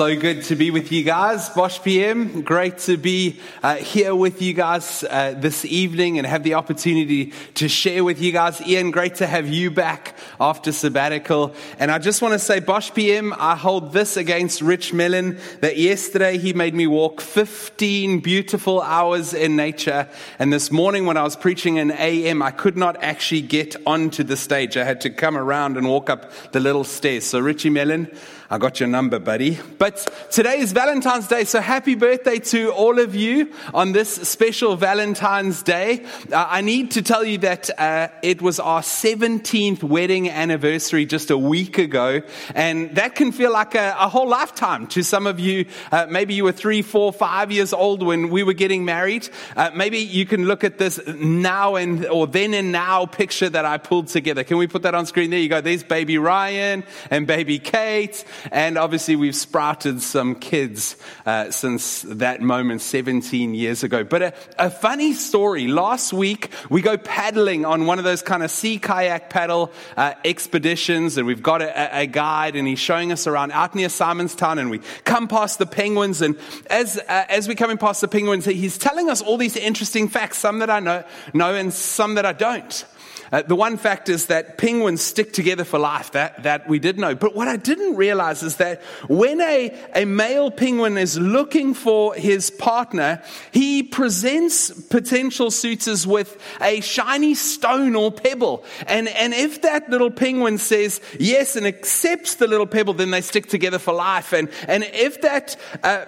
So good to be with you guys. Bosch PM, great to be uh, here with you guys uh, this evening and have the opportunity to share with you guys. Ian, great to have you back after sabbatical. And I just want to say, Bosch PM, I hold this against Rich Mellon that yesterday he made me walk 15 beautiful hours in nature. And this morning when I was preaching in AM, I could not actually get onto the stage. I had to come around and walk up the little stairs. So, Richie Mellon, I got your number, buddy. But today is Valentine's Day, so happy birthday to all of you on this special Valentine's Day. Uh, I need to tell you that uh, it was our 17th wedding anniversary just a week ago, and that can feel like a, a whole lifetime to some of you. Uh, maybe you were three, four, five years old when we were getting married. Uh, maybe you can look at this now and or then and now picture that I pulled together. Can we put that on screen? There you go. There's baby Ryan and baby Kate. And obviously, we've sprouted some kids uh, since that moment 17 years ago. But a, a, funny story last week, we go paddling on one of those kind of sea kayak paddle uh, expeditions, and we've got a, a, guide, and he's showing us around out near Simonstown, and we come past the penguins. And as, uh, as we're coming past the penguins, he's telling us all these interesting facts, some that I know, know and some that I don't. Uh, the one fact is that penguins stick together for life. That, that we did know. But what I didn't realize is that when a, a male penguin is looking for his partner, he presents potential suitors with a shiny stone or pebble. And, and if that little penguin says yes and accepts the little pebble, then they stick together for life. And, and if that, uh,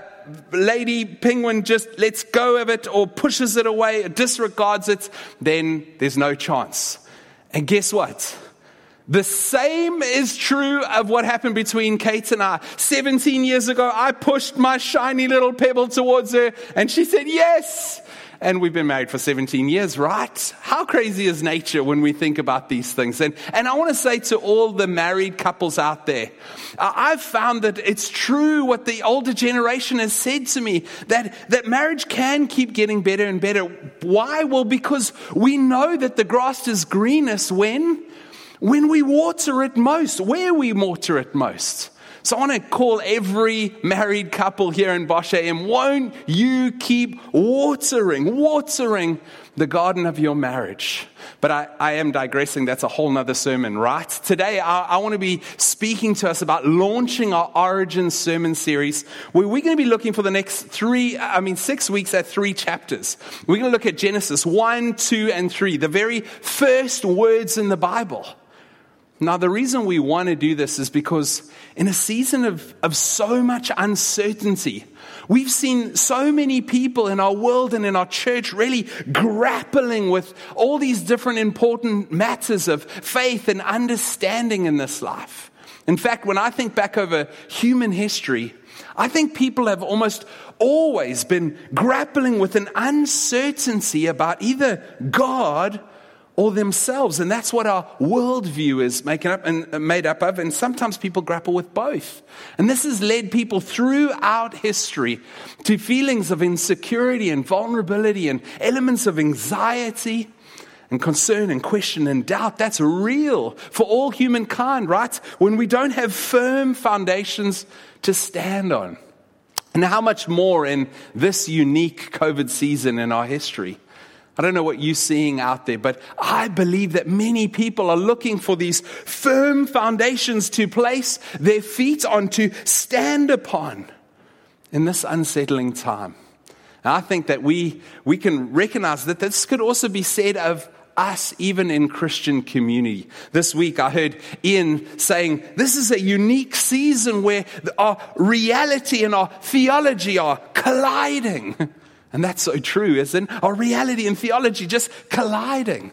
lady penguin just lets go of it or pushes it away, or disregards it, then there's no chance. And guess what? The same is true of what happened between Kate and I. 17 years ago, I pushed my shiny little pebble towards her and she said yes. And we've been married for 17 years, right? How crazy is nature when we think about these things? And, and I want to say to all the married couples out there, I've found that it's true what the older generation has said to me, that, that marriage can keep getting better and better. Why? Well, because we know that the grass is greenest when, when we water it most, where we water it most. So I want to call every married couple here in Bosch AM, won't you keep watering, watering the garden of your marriage? But I, I am digressing. That's a whole nother sermon, right? Today, I, I want to be speaking to us about launching our Origin sermon series, where we're going to be looking for the next three, I mean, six weeks at three chapters. We're going to look at Genesis 1, 2, and 3, the very first words in the Bible. Now, the reason we want to do this is because in a season of, of so much uncertainty, we've seen so many people in our world and in our church really grappling with all these different important matters of faith and understanding in this life. In fact, when I think back over human history, I think people have almost always been grappling with an uncertainty about either God or themselves. And that's what our worldview is making up and uh, made up of. And sometimes people grapple with both. And this has led people throughout history to feelings of insecurity and vulnerability and elements of anxiety and concern and question and doubt. That's real for all humankind, right? When we don't have firm foundations to stand on. And how much more in this unique COVID season in our history? I don't know what you're seeing out there, but I believe that many people are looking for these firm foundations to place their feet on, to stand upon in this unsettling time. And I think that we, we can recognize that this could also be said of us, even in Christian community. This week I heard Ian saying, this is a unique season where our reality and our theology are colliding. And that's so true, isn't it? Our reality and theology just colliding.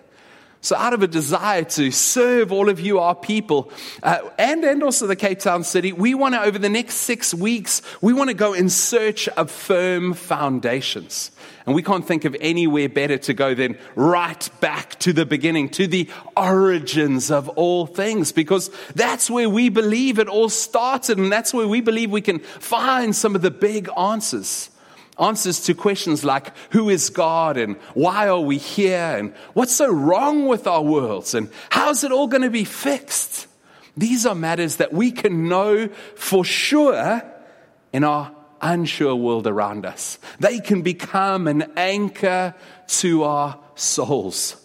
So, out of a desire to serve all of you, our people, uh, and, and also the Cape Town city, we want to, over the next six weeks, we want to go in search of firm foundations. And we can't think of anywhere better to go than right back to the beginning, to the origins of all things, because that's where we believe it all started, and that's where we believe we can find some of the big answers answers to questions like who is God and why are we here and what's so wrong with our worlds and how's it all going to be fixed. These are matters that we can know for sure in our unsure world around us. They can become an anchor to our souls.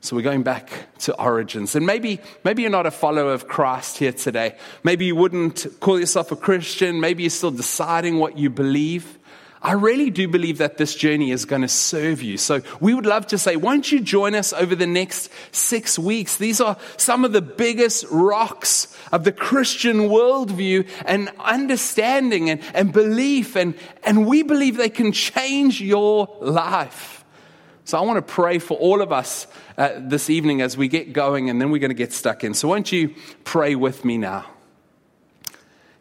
So we're going back to origins. And maybe, maybe you're not a follower of Christ here today. Maybe you wouldn't call yourself a Christian. Maybe you're still deciding what you believe. I really do believe that this journey is going to serve you. So we would love to say, won't you join us over the next six weeks? These are some of the biggest rocks of the Christian worldview and understanding and, and belief. And, and we believe they can change your life. So I want to pray for all of us uh, this evening as we get going and then we're going to get stuck in. So won't you pray with me now?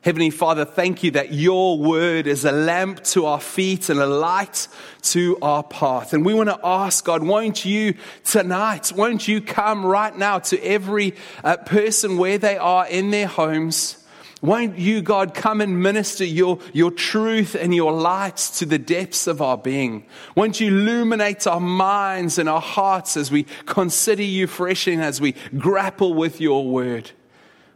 Heavenly Father, thank you that your word is a lamp to our feet and a light to our path. And we want to ask God, won't you tonight, won't you come right now to every uh, person where they are in their homes? Won't you, God, come and minister your, your truth and your light to the depths of our being? Won't you illuminate our minds and our hearts as we consider you fresh and as we grapple with your word?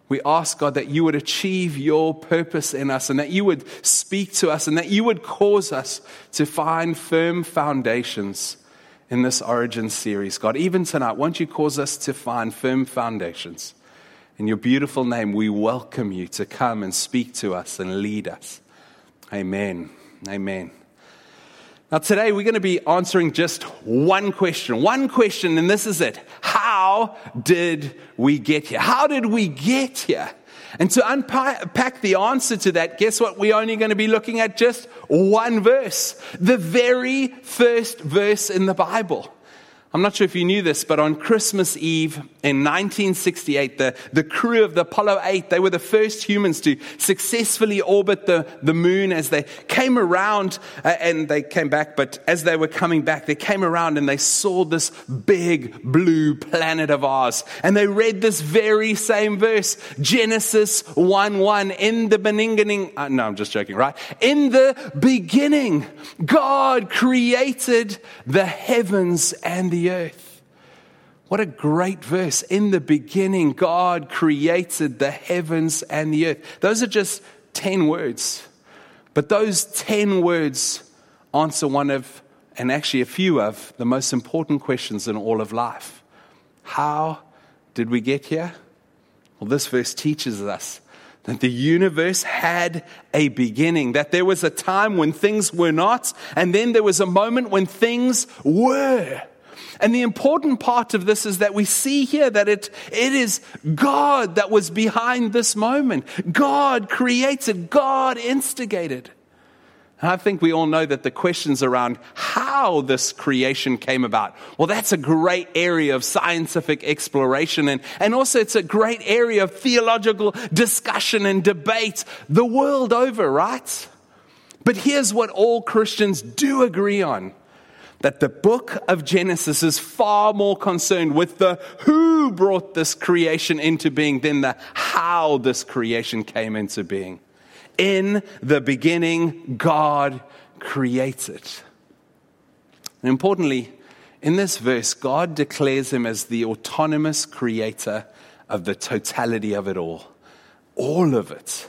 We ask, God, that you would achieve your purpose in us and that you would speak to us and that you would cause us to find firm foundations in this origin series. God, even tonight, won't you cause us to find firm foundations? In your beautiful name, we welcome you to come and speak to us and lead us. Amen. Amen. Now, today we're going to be answering just one question. One question, and this is it. How did we get here? How did we get here? And to unpack the answer to that, guess what? We're only going to be looking at just one verse. The very first verse in the Bible. I'm not sure if you knew this, but on Christmas Eve in 1968, the, the crew of the Apollo 8, they were the first humans to successfully orbit the, the moon as they came around uh, and they came back. But as they were coming back, they came around and they saw this big blue planet of ours. And they read this very same verse, Genesis 1 1, in the beginning. Uh, no, I'm just joking, right? In the beginning, God created the heavens and the earth. What a great verse. In the beginning, God created the heavens and the earth. Those are just 10 words. But those 10 words answer one of, and actually a few of, the most important questions in all of life. How did we get here? Well, this verse teaches us that the universe had a beginning, that there was a time when things were not, and then there was a moment when things were. And the important part of this is that we see here that it, it is God that was behind this moment. God created, God instigated. And I think we all know that the questions around how this creation came about, well, that's a great area of scientific exploration. And, and also, it's a great area of theological discussion and debate the world over, right? But here's what all Christians do agree on that the book of Genesis is far more concerned with the who brought this creation into being than the how this creation came into being. In the beginning, God created. And importantly, in this verse, God declares him as the autonomous creator of the totality of it all. All of it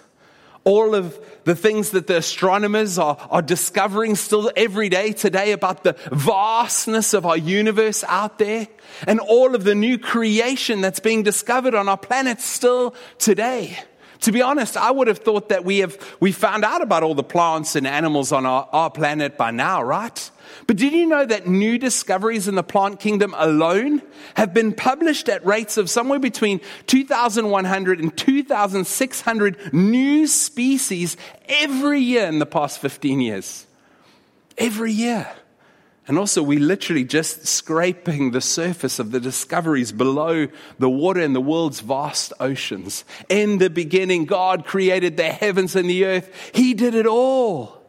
all of the things that the astronomers are, are discovering still every day today about the vastness of our universe out there, and all of the new creation that's being discovered on our planet still today. To be honest, I would have thought that we have we found out about all the plants and animals on our, our planet by now, right? But did you know that new discoveries in the plant kingdom alone have been published at rates of somewhere between 2,100 and 2,600 new species every year in the past 15 years? Every year. And also, we literally just scraping the surface of the discoveries below the water in the world's vast oceans. In the beginning, God created the heavens and the earth. He did it all.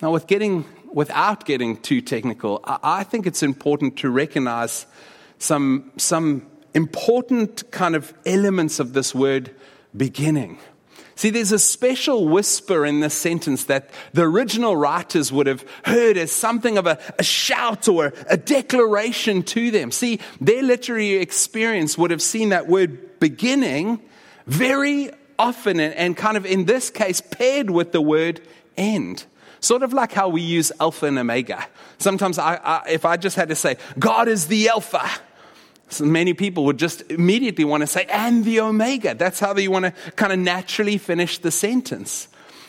Now, with getting without getting too technical, I think it's important to recognize some, some important kind of elements of this word beginning. See, there's a special whisper in this sentence that the original writers would have heard as something of a, a, shout or a declaration to them. See, their literary experience would have seen that word beginning very often, and, and kind of in this case, paired with the word end. Sort of like how we use Alpha and Omega. Sometimes, I, I, if I just had to say, God is the Alpha, so many people would just immediately want to say, and the Omega. That's how they want to kind of naturally finish the sentence.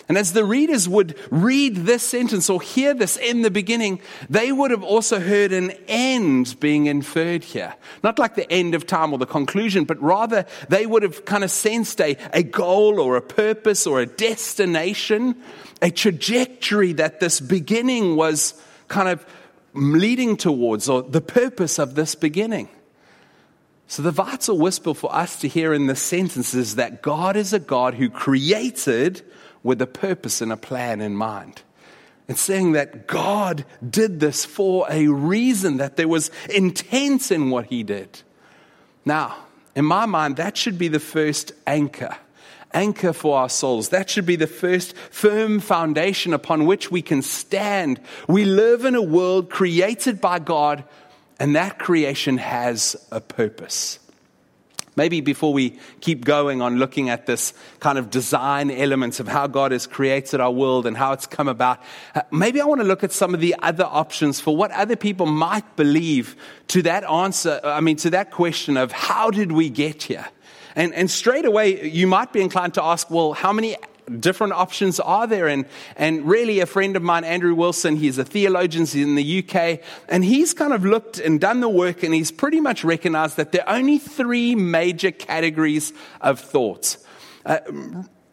And as the readers would read this sentence or hear this in the beginning, they would have also heard an end being inferred here. Not like the end of time or the conclusion, but rather they would have kind of sensed a, a goal or a purpose or a destination, a trajectory that this beginning was kind of leading towards or the purpose of this beginning. So, the vital whisper for us to hear in this sentence is that God is a God who created with a purpose and a plan in mind. It's saying that God did this for a reason, that there was intent in what He did. Now, in my mind, that should be the first anchor. Anchor for our souls. That should be the first firm foundation upon which we can stand. We live in a world created by God and that creation has a purpose. Maybe before we keep going on looking at this kind of design elements of how God has created our world and how it's come about, uh, maybe I want to look at some of the other options for what other people might believe to that answer, I mean, to that question of how did we get here? And, and straight away, you might be inclined to ask, well, how many different options are there? And, and really, a friend of mine, Andrew Wilson, he's a theologian he's in the UK, and he's kind of looked and done the work, and he's pretty much recognized that there are only three major categories of thoughts. Uh,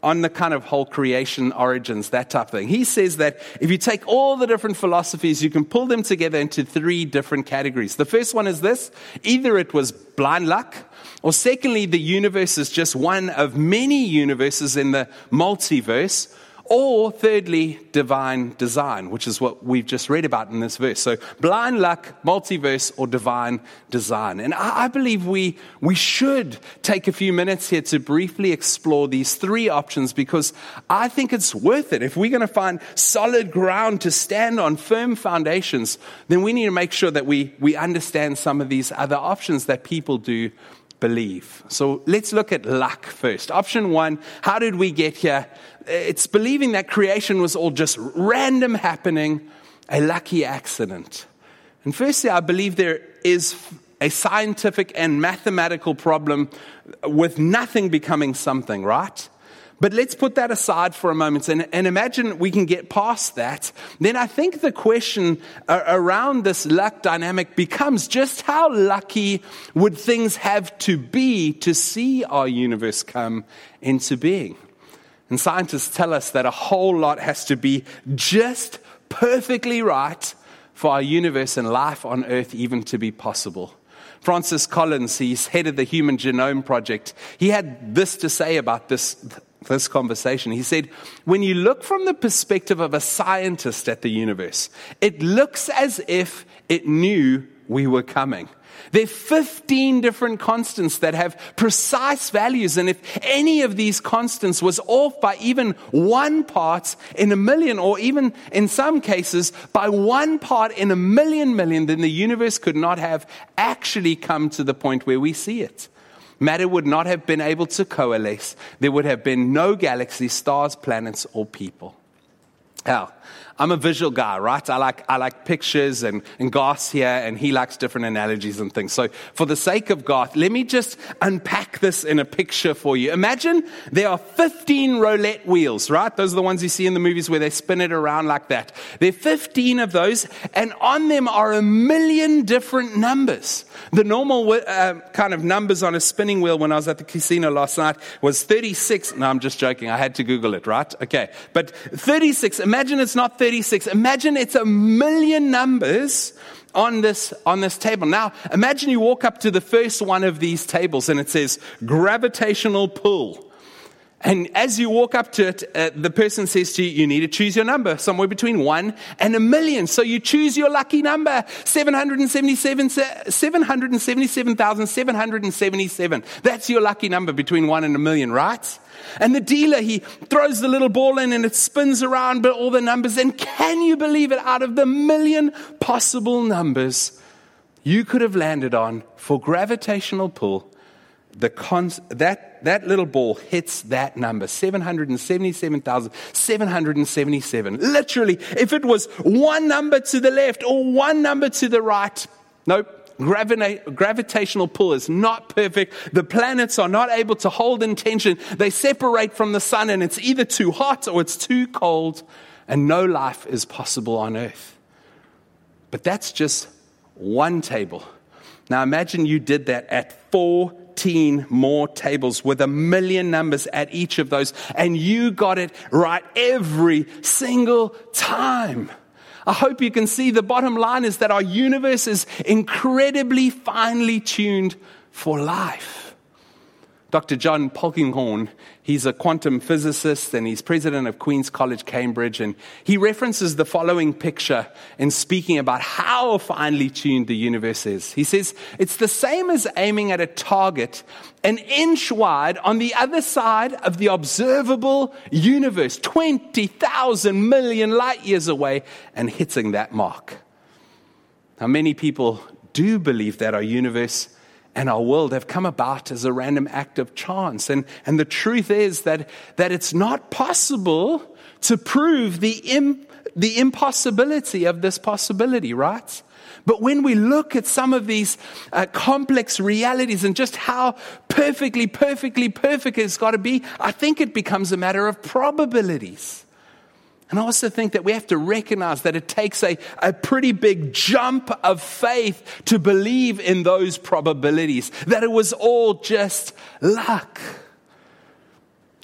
on the kind of whole creation origins, that type of thing. He says that if you take all the different philosophies, you can pull them together into three different categories. The first one is this either it was blind luck, or secondly, the universe is just one of many universes in the multiverse, or thirdly, divine design, which is what we've just read about in this verse. So, blind luck, multiverse, or divine design. And I, believe we, we should take a few minutes here to briefly explore these three options because I think it's worth it. If we're going to find solid ground to stand on, firm foundations, then we need to make sure that we, we understand some of these other options that people do believe. So let's look at luck first. Option one how did we get here? It's believing that creation was all just random happening, a lucky accident. And firstly, I believe there is a scientific and mathematical problem with nothing becoming something, right? But let's put that aside for a moment and, and, imagine we can get past that. Then I think the question uh, around this luck dynamic becomes just how lucky would things have to be to see our universe come into being? And scientists tell us that a whole lot has to be just perfectly right for our universe and life on earth even to be possible. Francis Collins, he's head of the Human Genome Project, he had this to say about this this conversation. He said, When you look from the perspective of a scientist at the universe, it looks as if it knew we were coming. There are 15 different constants that have precise values, and if any of these constants was off by even one part in a million, or even in some cases by one part in a million million, then the universe could not have actually come to the point where we see it matter would not have been able to coalesce. There would have been no galaxies, stars, planets, or people. Now, I'm a visual guy, right? I like, I like pictures and, and Garth here, and he likes different analogies and things. So, for the sake of Garth, let me just unpack this in a picture for you. Imagine there are 15 roulette wheels, right? Those are the ones you see in the movies where they spin it around like that. There are 15 of those, and on them are a million different numbers. The normal uh, kind of numbers on a spinning wheel when I was at the casino last night was 36. No, I'm just joking. I had to Google it, right? Okay. But 36, imagine it's not 36. 36. Imagine it's a million numbers on this, on this table. Now, imagine you walk up to the first one of these tables and it says gravitational pull. And as you walk up to it, uh, the person says to you, you need to choose your number, somewhere between one and a million. So you choose your lucky number, 777, 777,777. That's your lucky number between one and a million, right? And the dealer, he throws the little ball in and it spins around, but all the numbers. And can you believe it? Out of the million possible numbers you could have landed on for gravitational pull, the cons- that that, little ball hits that number 777,777. Literally, if it was one number to the left or one number to the right, nope. Gravita- gravitational pull is not perfect. The planets are not able to hold in tension. They separate from the sun, and it's either too hot or it's too cold, and no life is possible on Earth. But that's just one table. Now imagine you did that at 14 more tables with a million numbers at each of those, and you got it right every single time. I hope you can see the bottom line is that our universe is incredibly finely tuned for life. Dr. John Polkinghorne, he's a quantum physicist and he's president of Queen's College, Cambridge. And he references the following picture in speaking about how finely tuned the universe is. He says, it's the same as aiming at a target an inch wide on the other side of the observable universe, 20,000 million light years away, and hitting that mark. Now, many people do believe that our universe and our world have come about as a random act of chance. And, and the truth is that, that it's not possible to prove the, imp, the impossibility of this possibility, right? But when we look at some of these uh, complex realities and just how perfectly, perfectly perfect it's got to be, I think it becomes a matter of probabilities. And I also think that we have to recognize that it takes a, a pretty big jump of faith to believe in those probabilities, that it was all just luck.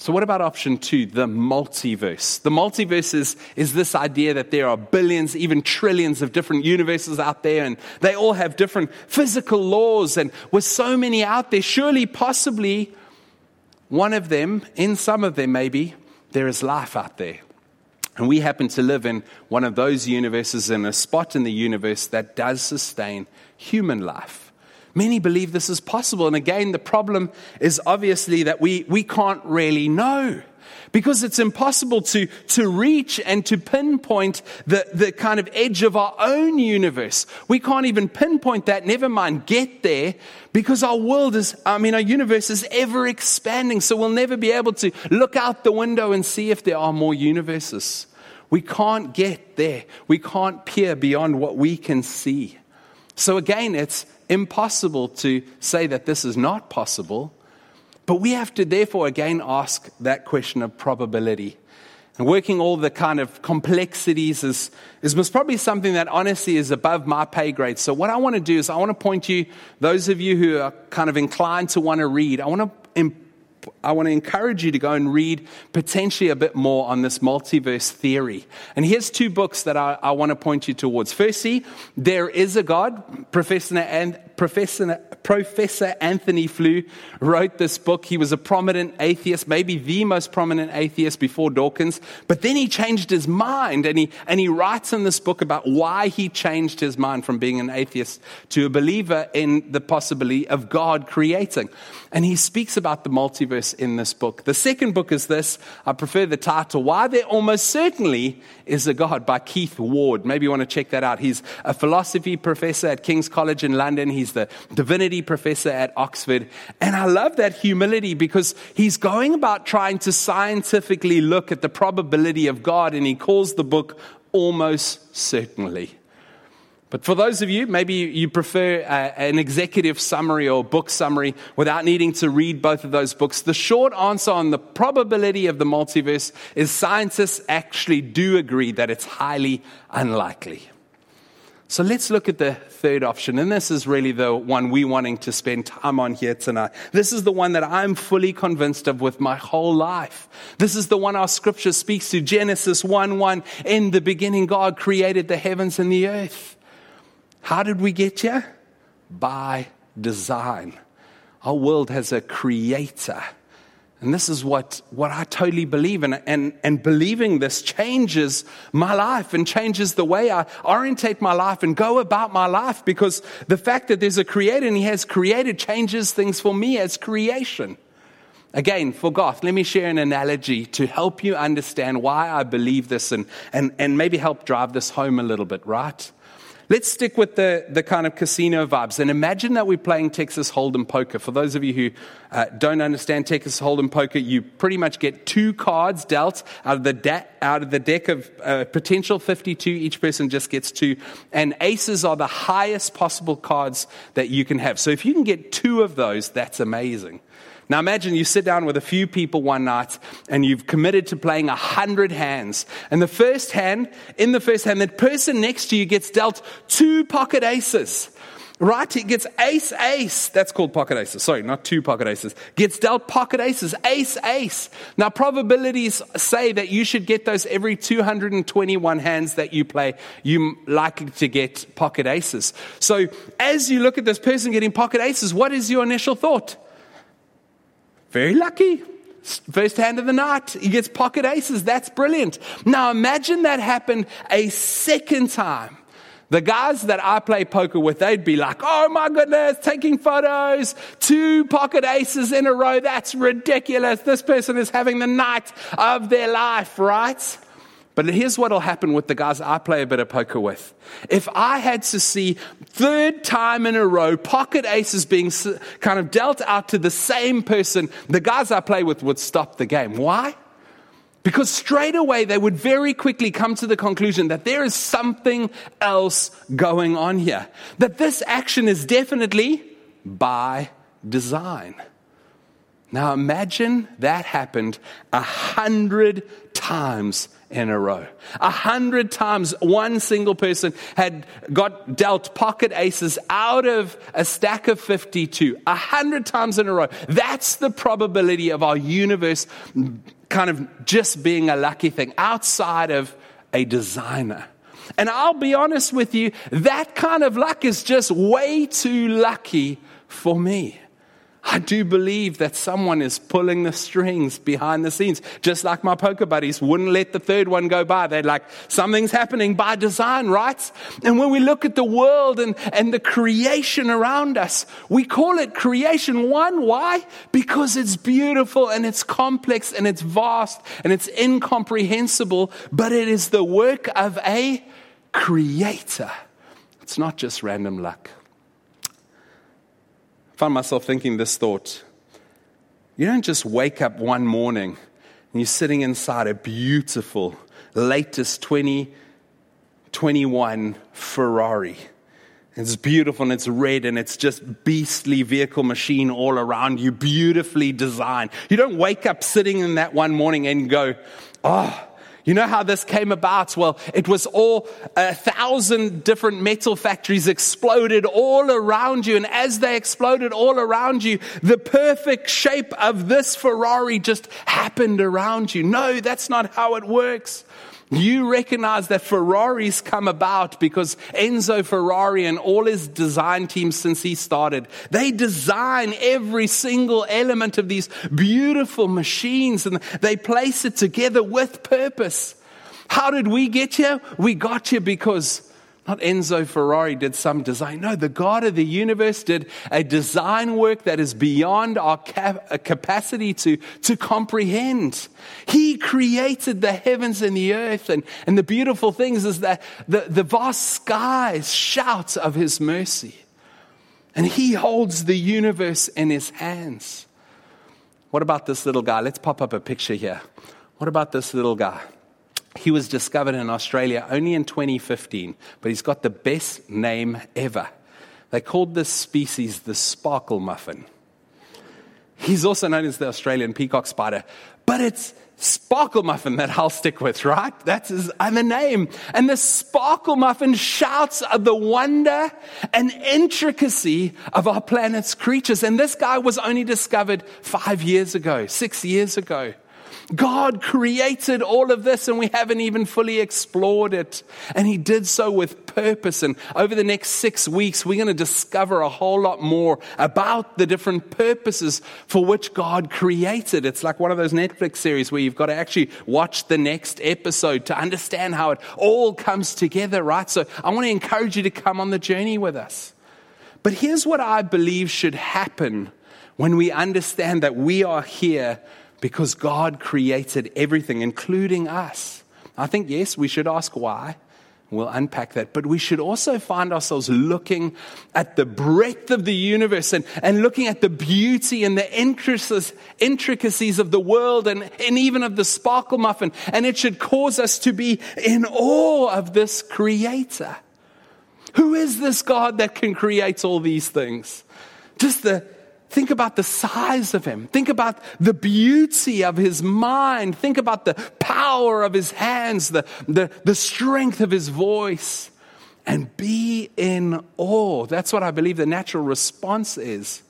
So, what about option two, the multiverse? The multiverse is, is this idea that there are billions, even trillions of different universes out there, and they all have different physical laws. And with so many out there, surely, possibly, one of them, in some of them maybe, there is life out there. And we happen to live in one of those universes, in a spot in the universe that does sustain human life. Many believe this is possible. And again, the problem is obviously that we, we can't really know because it's impossible to, to reach and to pinpoint the, the kind of edge of our own universe. We can't even pinpoint that, never mind get there, because our world is, I mean, our universe is ever expanding. So we'll never be able to look out the window and see if there are more universes. We can't get there. We can't peer beyond what we can see. So again, it's impossible to say that this is not possible. But we have to therefore again ask that question of probability. And working all the kind of complexities is, is most probably something that honestly is above my pay grade. So what I want to do is I want to point you, those of you who are kind of inclined to want to read, I want to I want to encourage you to go and read potentially a bit more on this multiverse theory. And here's two books that I, I want to point you towards. Firstly, There is a God, Professor, and Professor, Professor Antony Flew wrote this book. He was a prominent atheist, maybe the most prominent atheist before Dawkins. But then he changed his mind and he, and he writes in this book about why he changed his mind from being an atheist to a believer in the possibility of God creating. And he speaks about the multiverse in this book. The second book is this. I prefer the title, Why There Almost Certainly is a God by Keith Ward. Maybe you want to check that out. He's a philosophy professor at King's College in London. He's the divinity professor at Oxford. And I love that humility because he's going about trying to scientifically look at the probability of God and he calls the book Almost Certainly. But for those of you, maybe you prefer uh, an executive summary or book summary without needing to read both of those books, the short answer on the probability of the multiverse is scientists actually do agree that it's highly unlikely. So let's look at the third option. And this is really the one we're wanting to spend time on here tonight. This is the one that I'm fully convinced of with my whole life. This is the one our scripture speaks to. Genesis 1 1. In the beginning, God created the heavens and the earth. How did we get here? By design. Our world has a creator. And this is what, what I totally believe in. And, and believing this changes my life and changes the way I orientate my life and go about my life because the fact that there's a creator and he has created changes things for me as creation. Again, for Garth, let me share an analogy to help you understand why I believe this and, and, and maybe help drive this home a little bit, right? Let's stick with the, the kind of casino vibes and imagine that we're playing Texas Hold'em poker. For those of you who uh, don't understand Texas Hold'em poker, you pretty much get two cards dealt out of the, de- out of the deck of uh, potential 52. Each person just gets two. And aces are the highest possible cards that you can have. So if you can get two of those, that's amazing. Now imagine you sit down with a few people one night and you've committed to playing a hundred hands. And the first hand, in the first hand, that person next to you gets dealt two pocket aces. Right? He gets ace, ace. That's called pocket aces. Sorry, not two pocket aces. Gets dealt pocket aces. Ace, ace. Now, probabilities say that you should get those every 221 hands that you play. You're likely to get pocket aces. So, as you look at this person getting pocket aces, what is your initial thought? Very lucky. First hand of the night, he gets pocket aces. That's brilliant. Now imagine that happened a second time. The guys that I play poker with, they'd be like, oh my goodness, taking photos, two pocket aces in a row. That's ridiculous. This person is having the night of their life, right? But here's what will happen with the guys I play a bit of poker with. If I had to see third time in a row pocket aces being kind of dealt out to the same person, the guys I play with would stop the game. Why? Because straight away they would very quickly come to the conclusion that there is something else going on here. That this action is definitely by design. Now imagine that happened a hundred times in a row. A hundred times one single person had got dealt pocket aces out of a stack of 52. A hundred times in a row. That's the probability of our universe kind of just being a lucky thing outside of a designer. And I'll be honest with you, that kind of luck is just way too lucky for me. I do believe that someone is pulling the strings behind the scenes, just like my poker buddies wouldn't let the third one go by. They're like, something's happening by design, right? And when we look at the world and, and the creation around us, we call it creation. One, why? Because it's beautiful and it's complex and it's vast and it's incomprehensible, but it is the work of a creator. It's not just random luck found myself thinking this thought. You don't just wake up one morning and you're sitting inside a beautiful, latest 2021 Ferrari. It's beautiful and it's red and it's just beastly vehicle machine all around you, beautifully designed. You don't wake up sitting in that one morning and go, oh, you know how this came about? Well, it was all a thousand different metal factories exploded all around you. And as they exploded all around you, the perfect shape of this Ferrari just happened around you. No, that's not how it works. You recognize that Ferraris come about because Enzo Ferrari and all his design teams since he started, they design every single element of these beautiful machines and they place it together with purpose. How did we get here? We got here because not Enzo Ferrari did some design. No, the God of the universe did a design work that is beyond our cap- uh, capacity to, to comprehend. He created the heavens and the earth. And, and the beautiful things is that the, the vast skies shout of his mercy. And he holds the universe in his hands. What about this little guy? Let's pop up a picture here. What about this little guy? He was discovered in Australia only in 2015, but he's got the best name ever. They called this species the sparkle muffin. He's also known as the Australian peacock spider, but it's sparkle muffin that I'll stick with, right? That's his other name. And the sparkle muffin shouts of the wonder and intricacy of our planet's creatures. And this guy was only discovered five years ago, six years ago. God created all of this and we haven't even fully explored it. And He did so with purpose. And over the next six weeks, we're going to discover a whole lot more about the different purposes for which God created. It's like one of those Netflix series where you've got to actually watch the next episode to understand how it all comes together, right? So I want to encourage you to come on the journey with us. But here's what I believe should happen when we understand that we are here because God created everything, including us. I think, yes, we should ask why, We'll unpack that. But we should also find ourselves looking at the breadth of the universe and, and looking at the beauty and the intricacies of the world and, and even of the sparkle muffin. And it should cause us to be in awe of this creator. Who is this God that can create all these things? Just the, Think about the size of him. Think about the beauty of his mind. Think about the power of his hands, the, the, the strength of his voice, and be in awe. That's what I believe the natural response is.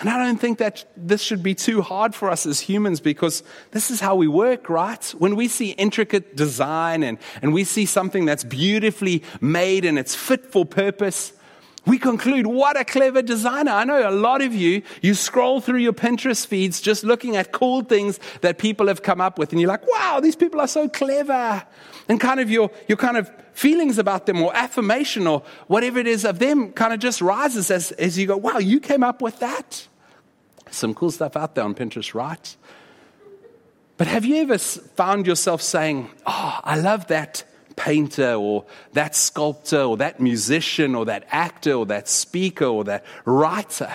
And I don't think that this should be too hard for us as humans because this is how we work, right? When we see intricate design and, and we see something that's beautifully made and it's fit for purpose, we conclude, what a clever designer. I know a lot of you, you scroll through your Pinterest feeds just looking at cool things that people have come up with, and you're like, wow, these people are so clever. And kind of your, your kind of feelings about them or affirmation or whatever it is of them kind of just rises as, as you go, wow, you came up with that. Some cool stuff out there on Pinterest, right? But have you ever found yourself saying, oh, I love that painter or that sculptor or that musician or that actor or that speaker or that writer.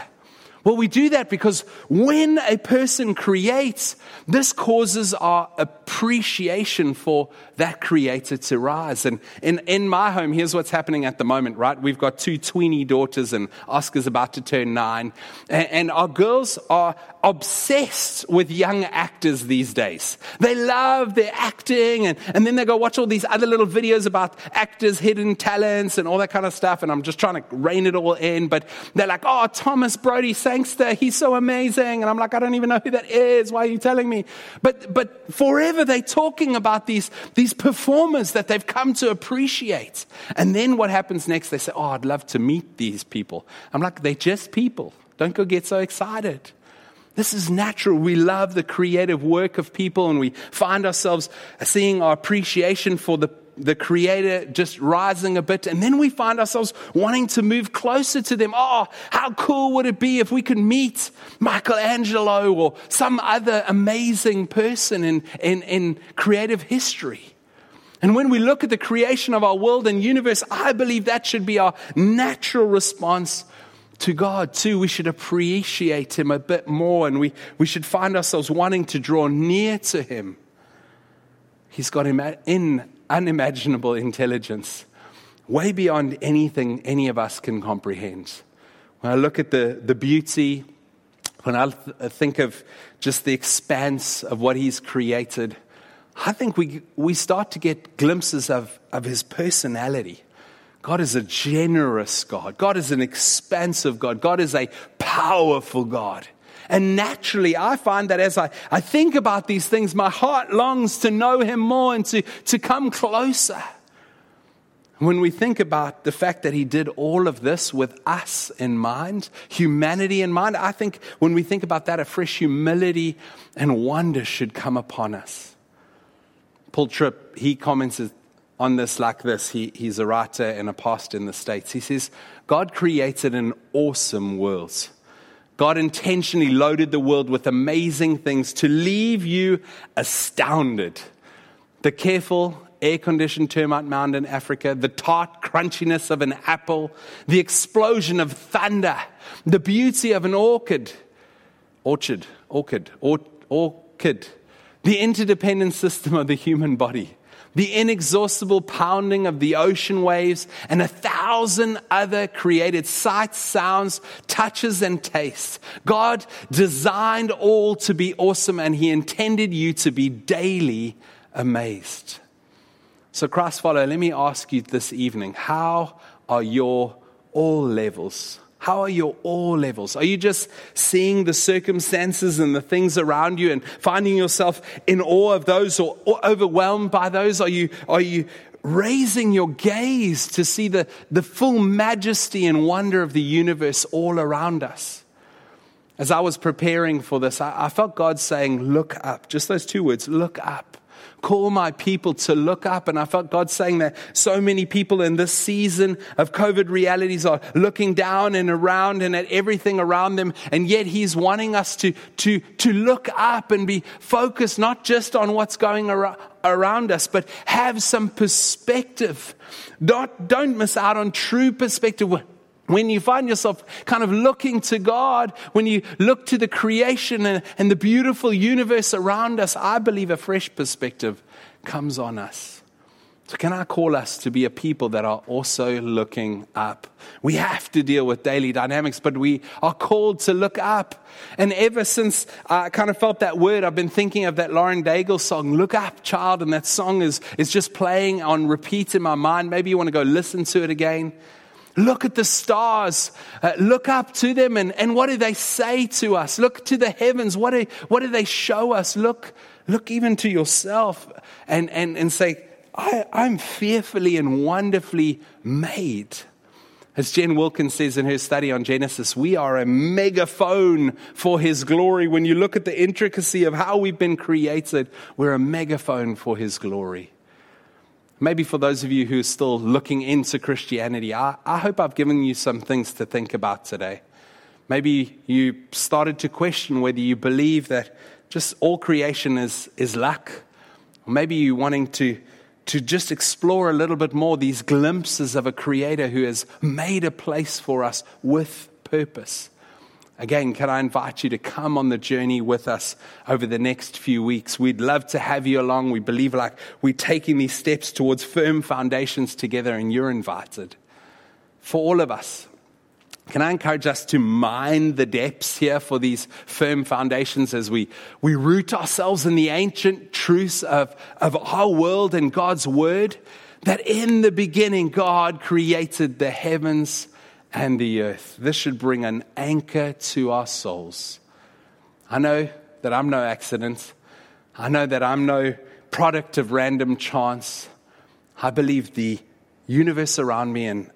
Well, we do that because when a person creates, this causes our appreciation for that creator to rise. And in, in my home, here's what's happening at the moment, right? We've got two tweeny daughters, and Oscar's about to turn nine. And, and our girls are obsessed with young actors these days. They love their acting, and, and then they go watch all these other little videos about actors' hidden talents and all that kind of stuff. And I'm just trying to rein it all in. But they're like, oh, Thomas Brodie Sangster, he's so amazing. And I'm like, I don't even know who that is. Why are you telling me? But, but forever they're talking about these, these performers that they've come to appreciate. And then what happens next? They say, oh, I'd love to meet these people. I'm like, they're just people. Don't go get so excited. This is natural. We love the creative work of people and we find ourselves seeing our appreciation for the, the creator just rising a bit. And then we find ourselves wanting to move closer to them. Oh, how cool would it be if we could meet Michelangelo or some other amazing person in, in, in creative history? And when we look at the creation of our world and universe, I believe that should be our natural response to God too. We should appreciate Him a bit more and we, we should find ourselves wanting to draw near to Him. He's got in unimaginable intelligence, way beyond anything any of us can comprehend. When I look at the, the beauty, when I th- think of just the expanse of what He's created, I think we, we start to get glimpses of, of His personality. God is a generous God. God is an expansive God. God is a powerful God. And naturally, I find that as I, I think about these things, my heart longs to know Him more and to, to come closer. When we think about the fact that He did all of this with us in mind, humanity in mind, I think when we think about that, a fresh humility and wonder should come upon us. Paul Tripp, he comments on this like this. He, he's a writer and a pastor in the States. He says, God created an awesome world. God intentionally loaded the world with amazing things to leave you astounded. The careful, air conditioned termite mound in Africa, the tart crunchiness of an apple, the explosion of thunder, the beauty of an orchid, orchard, orchid, or, orchid, the interdependent system of the human body the inexhaustible pounding of the ocean waves, and a thousand other created sights, sounds, touches, and tastes. God designed all to be awesome, and He intended you to be daily amazed. So, Christ follower, let me ask you this evening how are your all levels how are your awe levels? Are you just seeing the circumstances and the things around you and finding yourself in awe of those or, overwhelmed by those? Are you, are you raising your gaze to see the, the full majesty and wonder of the universe all around us? As I was preparing for this, I, I felt God saying, Look up. Just those two words, look up. Call my people to look up. And I felt God saying that so many people in this season of COVID realities are looking down and around and at everything around them. And yet He's wanting us to, to, to look up and be focused not just on what's going around around us, but have some perspective. Don't, don't miss out on true perspective. When you find yourself kind of looking to God, when you look to the creation and, and the beautiful universe around us, I believe a fresh perspective comes on us. So, can I call us to be a people that are also looking up? We have to deal with daily dynamics, but we are called to look up. And ever since I kind of felt that word, I've been thinking of that Lauren Daigle song, Look Up, Child. And that song is, is just playing on repeat in my mind. Maybe you want to go listen to it again. Look at the stars. Uh, look up to them and, and what do they say to us? Look to the heavens. What do, what do they show us? Look, look even to yourself and, and, and say, I, I'm fearfully and wonderfully made. As Jen Wilkins says in her study on Genesis, we are a megaphone for his glory. When you look at the intricacy of how we've been created, we're a megaphone for his glory. Maybe for those of you who are still looking into Christianity, I, I hope I've given you some things to think about today. Maybe you started to question whether you believe that just all creation is, is luck. Or maybe you're wanting to, to just explore a little bit more these glimpses of a creator who has made a place for us with purpose. Again, can I invite you to come on the journey with us over the next few weeks? We'd love to have you along. We believe like we're taking these steps towards firm foundations together, and you're invited. For all of us, can I encourage us to mine the depths here for these firm foundations as we, we root ourselves in the ancient truths of, of our world and God's word? That in the beginning, God created the heavens and the earth. This should bring an anchor to our souls. I know that I'm no accident. I know that I'm no product of random chance. I believe the universe around me and,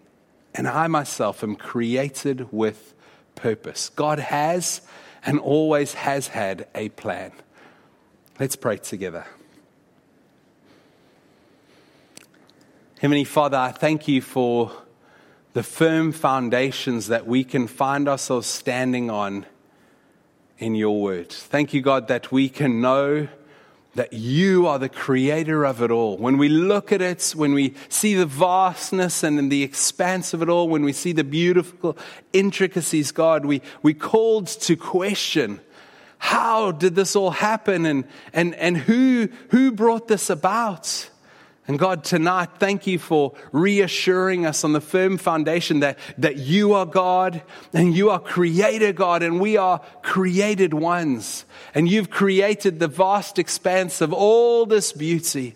and I myself am created with purpose. God has and always has had a plan. Let's pray together. Heavenly Father, I thank you for the firm foundations that we can find ourselves standing on in your word. Thank you, God, that we can know that you are the creator of it all. When we look at it, when we see the vastness and the expanse of it all, when we see the beautiful intricacies, God, we, we called to question how did this all happen and, and, and who, who brought this about? And God, tonight, thank you for reassuring us on the firm foundation that, that you are God and you are creator God and we are created ones. And you've created the vast expanse of all this beauty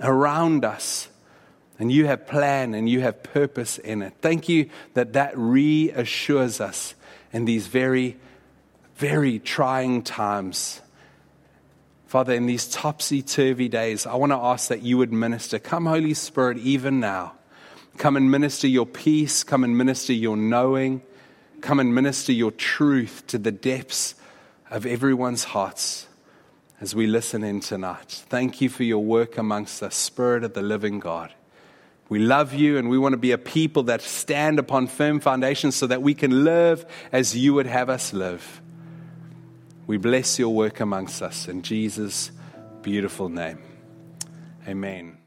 around us. And you have plan and you have purpose in it. Thank you that that reassures us in these very, very trying times Father, in these topsy turvy days, I want to ask that you would minister. Come, Holy Spirit, even now. Come and minister your peace. Come and minister your knowing. Come and minister your truth to the depths of everyone's hearts as we listen in tonight. Thank you for your work amongst us, Spirit of the living God. We love you and we want to be a people that stand upon firm foundations so that we can live as you would have us live. We bless your work amongst us in Jesus' beautiful name. Amen.